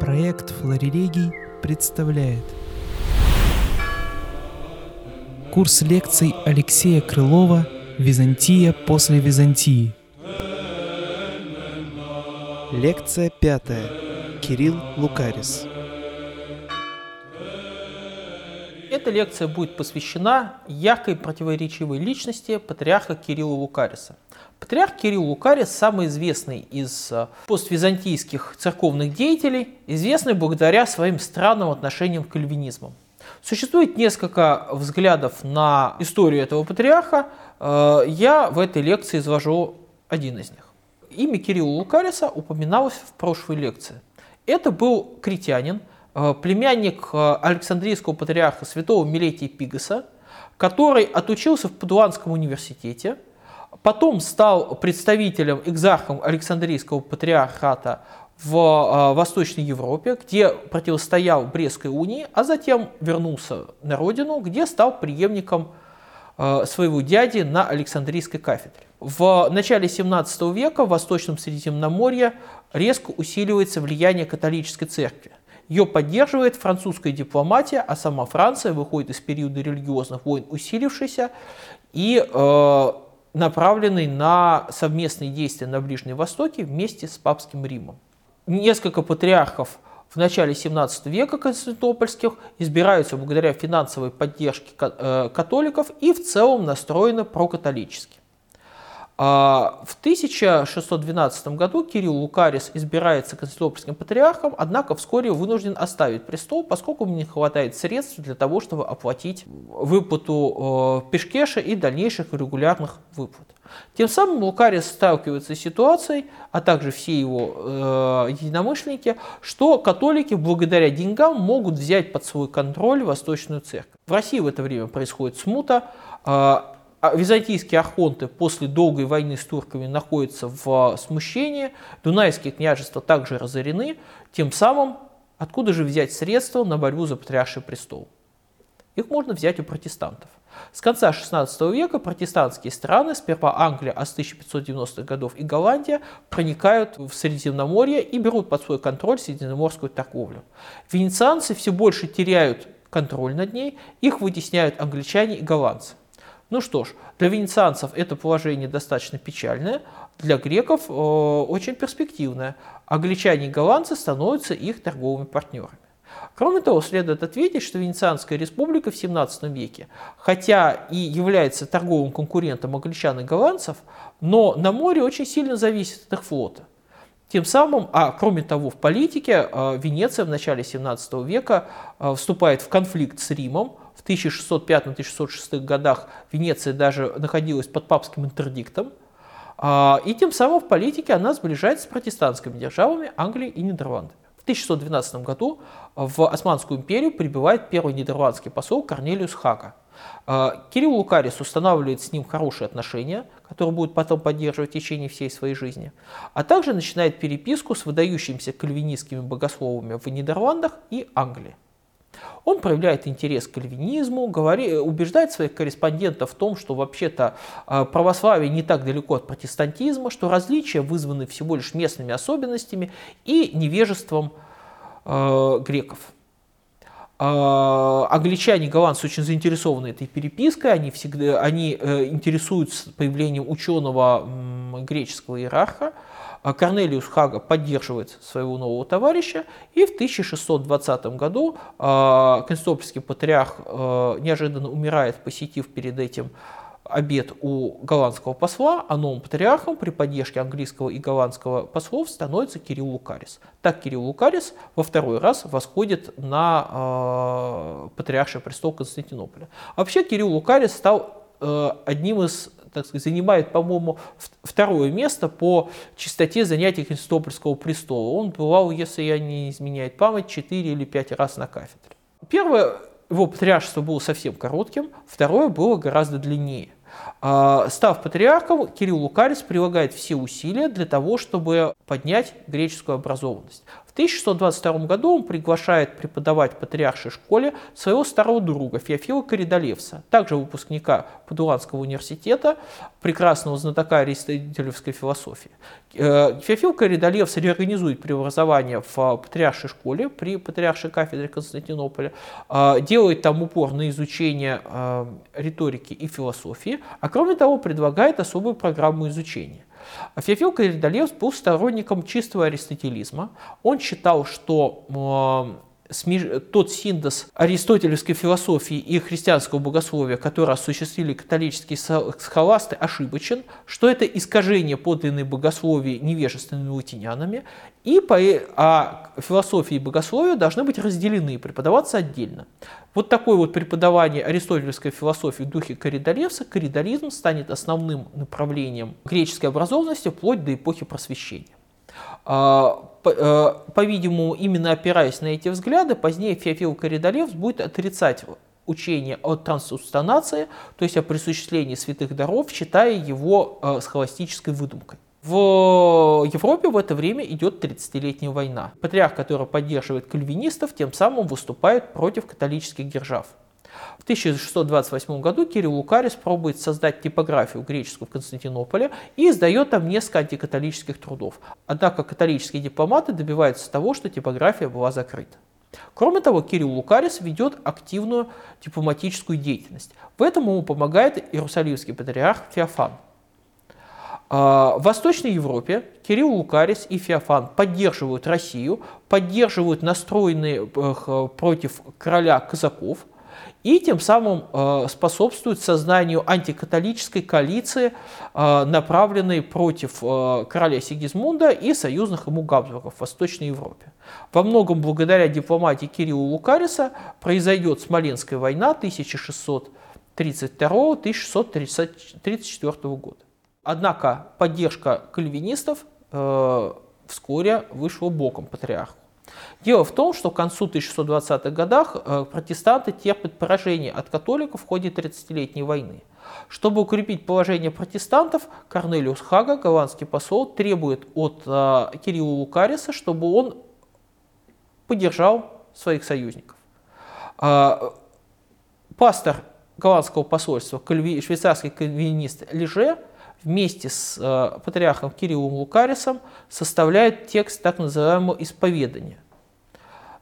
Проект Флорелегий представляет Курс лекций Алексея Крылова «Византия после Византии». Лекция пятая. Кирилл Лукарис. Эта лекция будет посвящена яркой противоречивой личности патриарха Кирилла Лукариса. Патриарх Кирилл Лукарис самый известный из э, поствизантийских церковных деятелей, известный благодаря своим странным отношениям к кальвинизму. Существует несколько взглядов на историю этого патриарха. Э, я в этой лекции изложу один из них. Имя Кирилла Лукариса упоминалось в прошлой лекции. Это был критянин, племянник э, Александрийского патриарха святого Милетия Пигаса, который отучился в Падуанском университете, потом стал представителем, экзархом Александрийского патриархата в э, Восточной Европе, где противостоял Брестской унии, а затем вернулся на родину, где стал преемником своего дяди на Александрийской кафедре. В начале 17 века в Восточном Средиземноморье резко усиливается влияние католической церкви. Ее поддерживает французская дипломатия, а сама Франция выходит из периода религиозных войн усилившейся и э, направленной на совместные действия на Ближнем Востоке вместе с папским Римом. Несколько патриархов в начале 17 века константинопольских избираются благодаря финансовой поддержке э, католиков и в целом настроены прокатолически. А, в 1612 году Кирилл Лукарис избирается константинопольским патриархом, однако вскоре вынужден оставить престол, поскольку ему не хватает средств для того, чтобы оплатить выплату э, Пешкеша и дальнейших регулярных выплат. Тем самым Лукарис сталкивается с ситуацией, а также все его э, единомышленники, что католики благодаря деньгам могут взять под свой контроль Восточную Церковь. В России в это время происходит смута, э, византийские архонты после долгой войны с турками находятся в смущении, дунайские княжества также разорены, тем самым откуда же взять средства на борьбу за патриарший престол? Их можно взять у протестантов. С конца XVI века протестантские страны, сперва Англия, а с 1590-х годов и Голландия, проникают в Средиземноморье и берут под свой контроль средиземноморскую торговлю. Венецианцы все больше теряют контроль над ней, их вытесняют англичане и голландцы. Ну что ж, для венецианцев это положение достаточно печальное, для греков э, очень перспективное. Англичане и голландцы становятся их торговыми партнерами. Кроме того, следует ответить, что Венецианская республика в 17 веке, хотя и является торговым конкурентом англичан и голландцев, но на море очень сильно зависит от их флота. Тем самым, а кроме того, в политике э, Венеция в начале 17 века э, вступает в конфликт с Римом, в 1605-1606 годах Венеция даже находилась под папским интердиктом. А, и тем самым в политике она сближается с протестантскими державами Англией и Нидерландами. В 1612 году в Османскую империю прибывает первый нидерландский посол Корнелиус Хага. А, Кирилл Лукарис устанавливает с ним хорошие отношения, которые будет потом поддерживать в течение всей своей жизни, а также начинает переписку с выдающимися кальвинистскими богословами в Нидерландах и Англии. Он проявляет интерес к кальвинизму, убеждает своих корреспондентов в том, что вообще-то а, православие не так далеко от протестантизма, что различия вызваны всего лишь местными особенностями и невежеством э, греков. Э, англичане и голландцы очень заинтересованы этой перепиской, они, всегда, они э, интересуются появлением ученого греческого иерарха, Корнелиус Хага поддерживает своего нового товарища, и в 1620 году а, Константинопольский патриарх а, неожиданно умирает, посетив перед этим обед у голландского посла, а новым патриархом при поддержке английского и голландского послов становится Кирилл Лукарис. Так Кирилл Лукарис во второй раз восходит на э, патриарший престол Константинополя. Вообще Кирилл Лукарис стал э, одним из так сказать, занимает, по-моему, второе место по частоте занятий Константинопольского престола. Он бывал, если я не изменяет память, 4 или 5 раз на кафедре. Первое его патриаршество было совсем коротким, второе было гораздо длиннее. А, став патриархом, Кирилл Лукарис прилагает все усилия для того, чтобы поднять греческую образованность. В 1622 году он приглашает преподавать в патриаршей школе своего старого друга Феофила Коридолевса, также выпускника Падуанского университета, прекрасного знатока аристотелевской философии. Э, Феофил Коридолевс реорганизует преобразование в патриаршей школе при патриаршей кафедре Константинополя, э, делает там упор на изучение э, риторики и философии, а кроме того предлагает особую программу изучения. Феофил Коридолевс был сторонником чистого аристотелизма. Он считал, что тот синтез аристотелевской философии и христианского богословия, который осуществили католические схоласты, ошибочен, что это искажение подлинной богословия невежественными латинянами, и по, а философия и богословие должны быть разделены и преподаваться отдельно. Вот такое вот преподавание аристотельской философии в духе Коридоревса, коридоризм станет основным направлением греческой образованности вплоть до эпохи просвещения. А, Э, по-видимому, именно опираясь на эти взгляды, позднее Феофил Коридолевс будет отрицать учение о трансубстанации, то есть о присуществлении святых даров, считая его э, схоластической выдумкой. В Европе в это время идет 30-летняя война. Патриарх, который поддерживает кальвинистов, тем самым выступает против католических держав. В 1628 году Кирилл Лукарис пробует создать типографию греческую в Константинополе и издает там несколько антикатолических трудов. Однако католические дипломаты добиваются того, что типография была закрыта. Кроме того, Кирилл Лукарис ведет активную дипломатическую деятельность. В этом ему помогает иерусалимский патриарх Феофан. А, в Восточной Европе Кирилл Лукарис и Феофан поддерживают Россию, поддерживают настроенные э, против короля казаков – и тем самым э, способствует созданию антикатолической коалиции, э, направленной против э, короля Сигизмунда и союзных ему Габсбургов в Восточной Европе. Во многом благодаря дипломатии Кирилла Лукариса произойдет Смоленская война 1632-1634 года. Однако поддержка кальвинистов вскоре вышла боком патриарху. Дело в том, что к концу 1620-х годах э, протестанты терпят поражение от католиков в ходе 30-летней войны. Чтобы укрепить положение протестантов, Корнелиус Хага, голландский посол, требует от э, Кирилла Лукариса, чтобы он поддержал своих союзников. Э, пастор голландского посольства, швейцарский кальвинист Леже, вместе с э, патриархом Кириллом Лукарисом составляет текст так называемого исповедания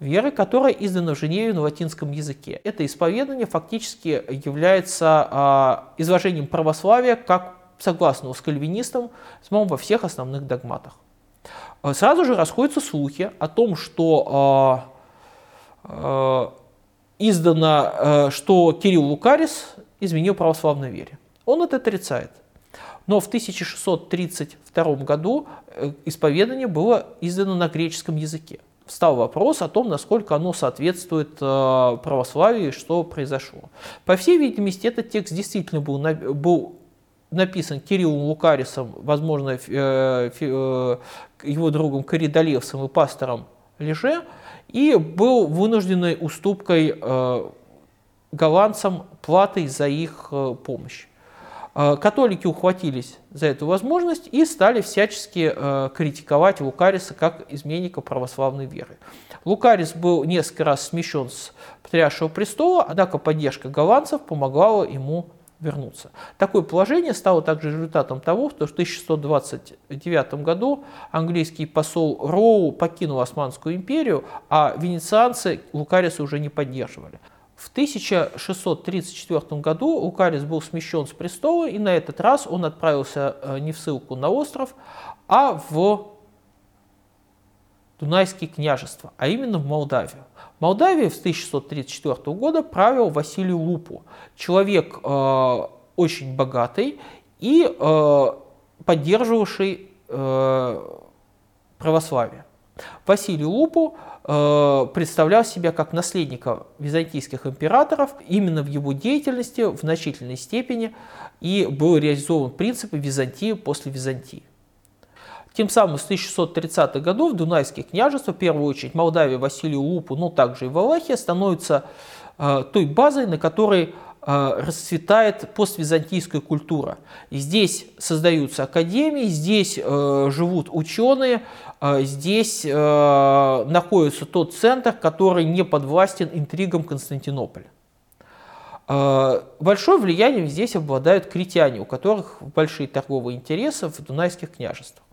веры, которая издана в Женеве на латинском языке. Это исповедание фактически является э, изложением православия как согласного с кальвинистом во всех основных догматах. Э, сразу же расходятся слухи о том, что э, э, издано, э, что Кирилл Лукарис изменил православной вере. Он это отрицает. Но в 1632 году э, исповедание было издано на греческом языке. Встал вопрос о том, насколько оно соответствует э, православию и что произошло. По всей видимости, этот текст действительно был, был написан Кириллом Лукарисом, возможно, э, его другом Коридолевсом и пастором Леже, и был вынужденной уступкой голландцам платой за их помощь. Э, католики ухватились за эту возможность и стали всячески э, критиковать Лукариса как изменника православной веры. Лукарис был несколько раз смещен с патриаршего престола, однако поддержка голландцев помогла ему вернуться. Такое положение стало также результатом того, что в 1629 году английский посол Роу покинул Османскую империю, а венецианцы Лукариса уже не поддерживали. В 1634 году Лукарис был смещен с престола, и на этот раз он отправился э, не в ссылку на остров, а в Дунайские княжества, а именно в Молдавию. Молдавии с 1634 года правил Василий Лупу, человек э, очень богатый и э, поддерживавший э, православие. Василий Лупу Э, представлял себя как наследника византийских императоров именно в его деятельности в значительной степени и был реализован принцип Византии после Византии. Тем самым с 1630-х годов Дунайские княжества, в первую очередь Молдавия, Василию Лупу, но также и Валахия, становятся э, той базой, на которой расцветает поствизантийская культура. Здесь создаются академии, здесь живут ученые, здесь находится тот центр, который не подвластен интригам Константинополя. Большое влияние здесь обладают критяне, у которых большие торговые интересы в дунайских княжествах.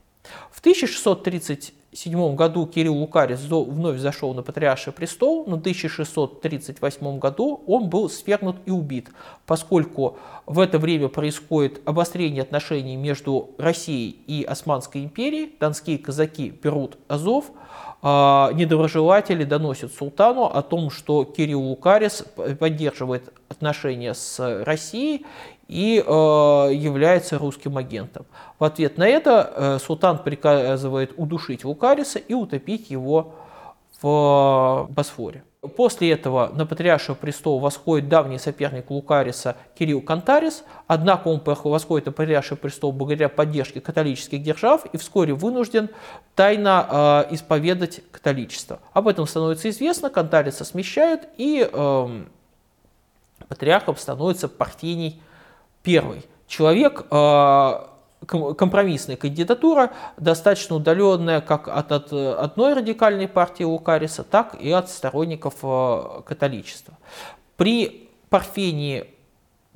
В 1637 году Кирилл Лукарис вновь зашел на патриарший престол, но в 1638 году он был свергнут и убит, поскольку в это время происходит обострение отношений между Россией и Османской империей, донские казаки берут Азов, а недоброжелатели доносят султану о том, что Кирилл Лукарис поддерживает отношения с Россией и э, является русским агентом. В ответ на это э, султан приказывает удушить Лукариса и утопить его в Босфоре. После этого на патриаршего престол восходит давний соперник Лукариса Кирилл Кантарис, однако он восходит на патриарший престол благодаря поддержке католических держав и вскоре вынужден тайно э, исповедать католичество. Об этом становится известно, Кантариса смещают и э, патриархом становится Парфений I. Человек, э, компромиссная кандидатура, достаточно удаленная как от, от одной радикальной партии Лукариса, так и от сторонников э, католичества. При Парфении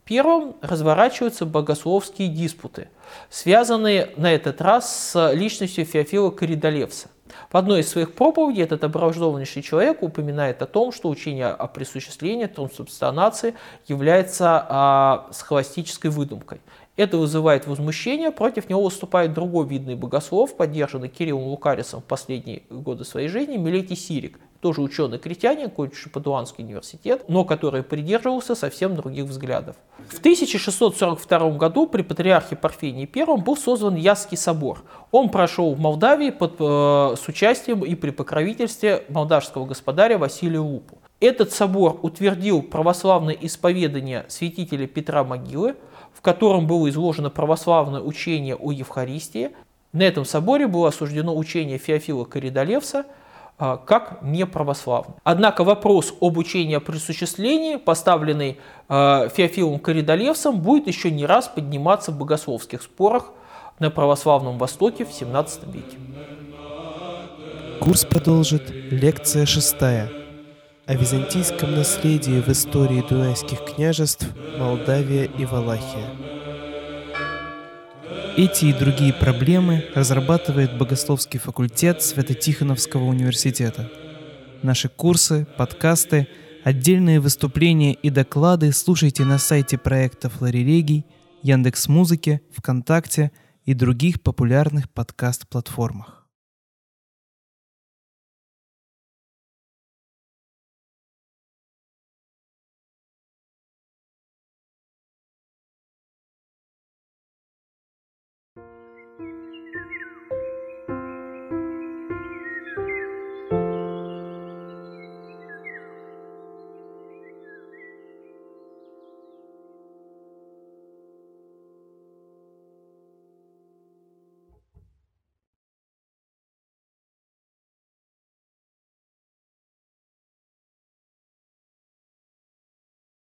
Первым разворачиваются богословские диспуты, связанные на этот раз с личностью Феофила Коридолевса. В одной из своих проповедей этот образованнейший человек упоминает о том, что учение о присуществлении, трансубстанации является а, схоластической выдумкой. Это вызывает возмущение, против него выступает другой видный богослов, поддержанный Кириллом Лукарисом в последние годы своей жизни, Милетий Сирик, тоже ученый-критянин, кончивший Падуанский университет, но который придерживался совсем других взглядов. В 1642 году при патриархе Парфении I был создан Ясский собор. Он прошел в Молдавии под, э, с участием и при покровительстве молдавского господаря Василия Лупу. Этот собор утвердил православное исповедание святителя Петра Могилы, в котором было изложено православное учение о Евхаристии. На этом соборе было осуждено учение Феофила Коридолевса как неправославное. Однако вопрос об учении о присуществлении, поставленный а, Феофилом Коридолевсом, будет еще не раз подниматься в богословских спорах на православном Востоке в XVII веке. Курс продолжит лекция шестая о византийском наследии в истории дунайских княжеств Молдавия и Валахия. Эти и другие проблемы разрабатывает Богословский факультет Свято-Тихоновского университета. Наши курсы, подкасты, отдельные выступления и доклады слушайте на сайте проекта Флорелегий, Яндекс.Музыке, ВКонтакте и других популярных подкаст-платформах.